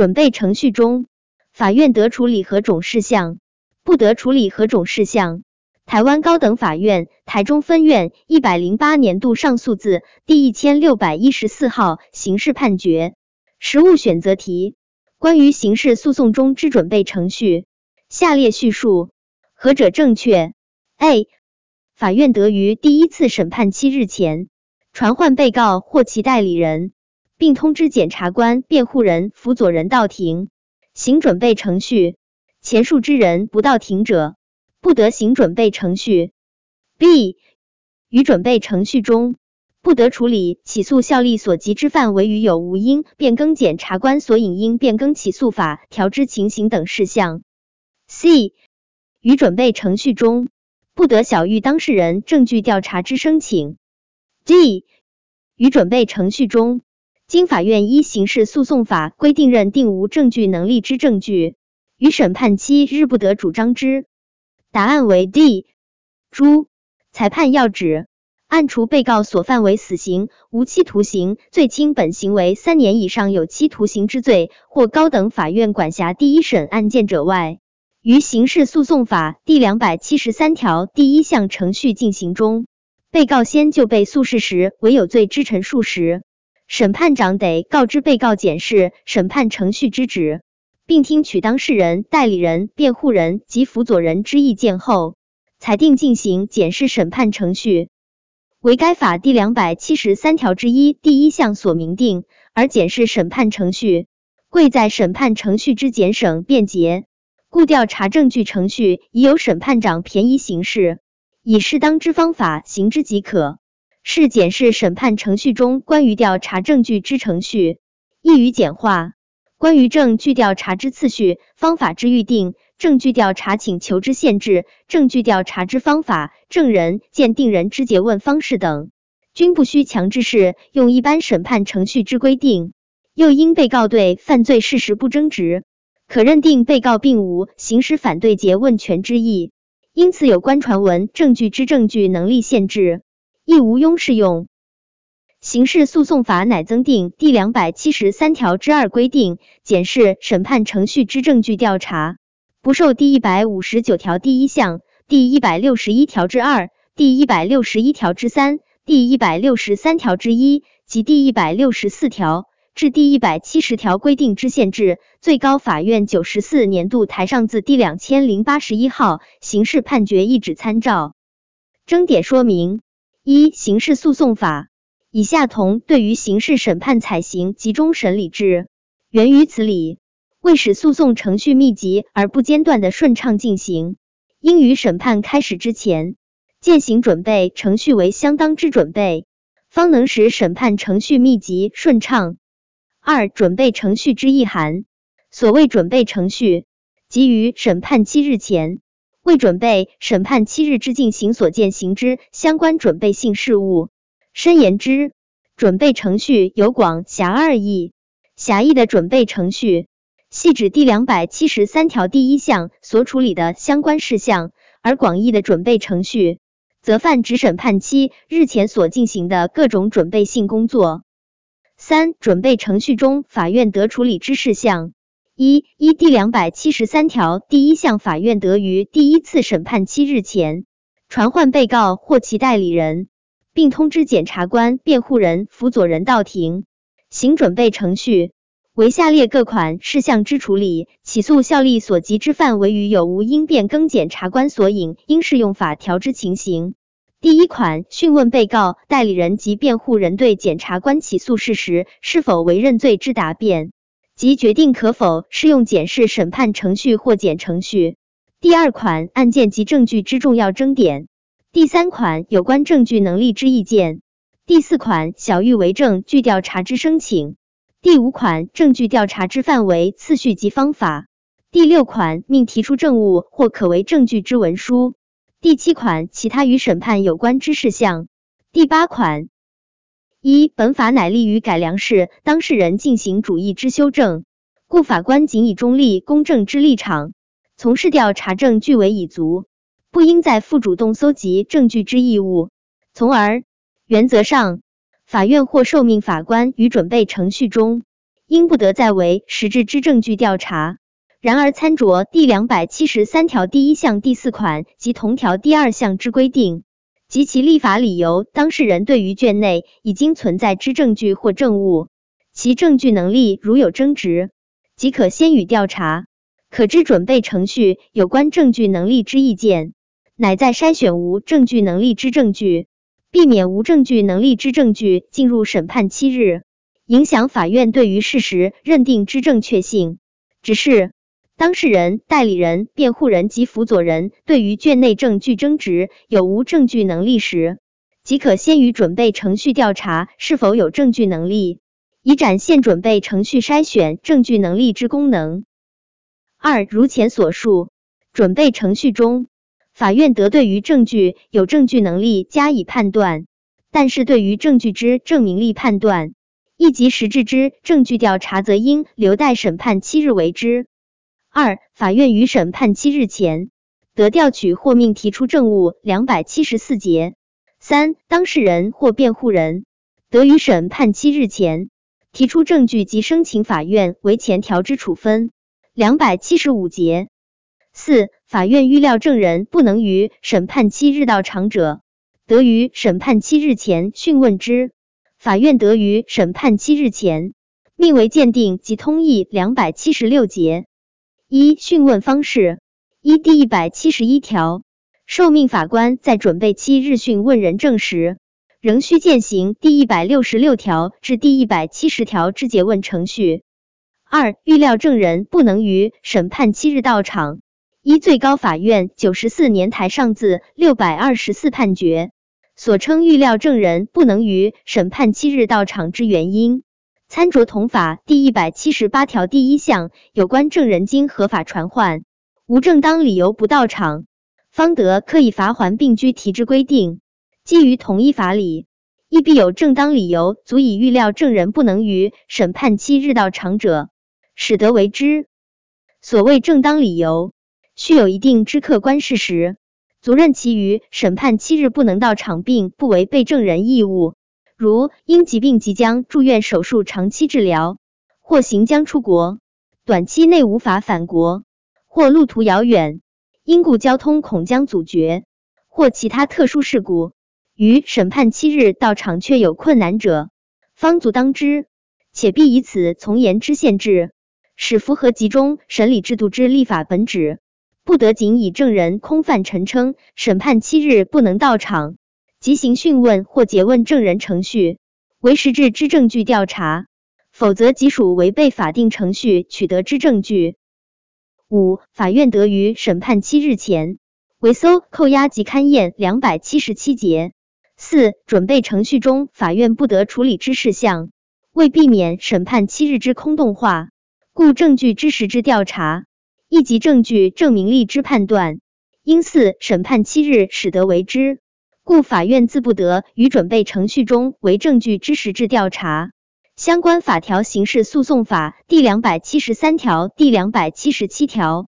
准备程序中，法院得处理何种事项，不得处理何种事项。台湾高等法院台中分院一百零八年度上诉字第一千六百一十四号刑事判决。实务选择题：关于刑事诉讼中之准备程序，下列叙述何者正确？A. 法院得于第一次审判期日前，传唤被告或其代理人，并通知检察官、辩护人、辅佐人到庭，行准备程序。前述之人不到庭者，不得行准备程序。B. 于准备程序中，不得处理起诉效力所及之范围与有无应变更检察官所引应变更起诉法条之情形等事项。C. 于准备程序中，不得小于当事人证据调查之申请。D. 于准备程序中，经法院依刑事诉讼法规定认定无证据能力之证据，于审判期日不得主张之。答案为 D。注：裁判要旨，案除被告所犯为死刑、无期徒刑，最轻本刑为三年以上有期徒刑之罪，或高等法院管辖第一审案件者外，于刑事诉讼法第两百七十三条第一项程序进行中，被告先就被诉事实为有罪之陈述时，审判长得告知被告检视审判程序之旨。并听取当事人、代理人、辩护人及辅佐人之意见后，裁定进行检视审判程序。为该法第两百七十三条之一第一项所明定，而检视审判程序，贵在审判程序之简省便捷，故调查证据程序已有审判长便宜行事，以适当之方法行之即可。是检视审判程序中关于调查证据之程序，易于简化。关于证据调查之次序、方法之预定、证据调查请求之限制、证据调查之方法、证人、鉴定人之诘问方式等，均不需强制适用一般审判程序之规定。又因被告对犯罪事实不争执，可认定被告并无行使反对诘问权之意，因此有关传闻证据之证据能力限制，亦无庸适用。刑事诉讼法乃增订第两百七十三条之二规定，检视审判程序之证据调查，不受第一百五十九条第一项、第一百六十一条之二、第一百六十一条之三、第一百六十三条之一及第一百六十四条至第一百七十条规定之限制。最高法院九十四年度台上字第两千零八十一号刑事判决一纸参照。争点说明：一、刑事诉讼法。以下同对于刑事审判采行集中审理制，源于此理，为使诉讼程序密集而不间断的顺畅进行，应于审判开始之前，践行准备程序为相当之准备，方能使审判程序密集顺畅。二、准备程序之意涵，所谓准备程序，即于审判期日前，为准备审判七日之进行所见行之相关准备性事务。深言之，准备程序有广狭二义。狭义的准备程序，系指第两百七十三条第一项所处理的相关事项；而广义的准备程序，则泛指审判期日前所进行的各种准备性工作。三、准备程序中法院得处理之事项：一、依第两百七十三条第一项，法院得于第一次审判期日前，传唤被告或其代理人。并通知检察官、辩护人、辅佐人到庭，行准备程序，为下列各款事项之处理，起诉效力所及之范围与有无应变更检察官所引应适用法条之情形。第一款，讯问被告、代理人及辩护人对检察官起诉事实是否为认罪之答辩，及决定可否适用检视审判程序或检程序。第二款，案件及证据之重要争点。第三款，有关证据能力之意见。第四款，小玉为证据调查之申请。第五款，证据调查之范围、次序及方法。第六款，命提出证物或可为证据之文书。第七款，其他与审判有关之事项。第八款，一，本法乃立于改良式当事人进行主义之修正，故法官仅以中立公正之立场，从事调查证据为已足。不应再负主动搜集证据之义务，从而原则上，法院或受命法官于准备程序中，应不得再为实质之证据调查。然而参酌第两百七十三条第一项第四款及同条第二项之规定，及其立法理由，当事人对于卷内已经存在之证据或证物，其证据能力如有争执，即可先予调查。可知准备程序有关证据能力之意见，乃在筛选无证据能力之证据，避免无证据能力之证据进入审判期日，影响法院对于事实认定之正确性。只是当事人、代理人、辩护人及辅佐人对于卷内证据争执有无证据能力时，即可先于准备程序调查是否有证据能力，以展现准备程序筛选证据能力之功能。二、如前所述，准备程序中，法院得对于证据有证据能力加以判断，但是对于证据之证明力判断，亦即实质之证据调查，则应留待审判期日为之。二、法院于审判期日前得调取或命提出证物两百七十四节。三、当事人或辩护人得于审判期日前提出证据及申请法院为前调之处分两百七十五节。四、法院预料证人不能于审判期日到场者，得于审判期日前讯问之。法院得于审判期日前命为鉴定及通译两百七十六节。一、讯问方式：一、第一百七十一条，受命法官在准备期日讯问人证时，仍需践行第一百六十六条至第一百七十条之詰问程序。二、预料证人不能于审判七日到场。依最高法院九十四年台上字六百二十四判决所称预料证人不能于审判七日到场之原因。参酌同法第一百七十八条第一项有关证人经合法传唤，无正当理由不到场，方得科以罚锾并拘提之规定。基于同一法理，亦必有正当理由足以预料证人不能于审判期日到场者，始得为之。所谓正当理由，须有一定之客观事实，足认其于审判期日不能到场，并不违背证人义务。如因疾病即将住院手术长期治疗，或行将出国，短期内无法返国，或路途遥远，因故交通恐将阻绝，或其他特殊事故，于审判七日到场却有困难者，方足当之，且必以此从严之限制，使符合集中审理制度之立法本旨，不得仅以证人空泛陈称审判七日不能到场。即行讯问或诘问证人程序为实质之证据调查，否则即属违背法定程序取得之证据。五、法院得于审判期日前为搜、扣押及勘验两百七十七节。四、准备程序中法院不得处理之事项，为避免审判期日之空洞化，故证据之实质调查，亦即证据证明力之判断，应似审判期日始得为之。故法院自不得于准备程序中为证据之实质调查。相关法条：刑事诉讼法第两百七十三条、第两百七十七条。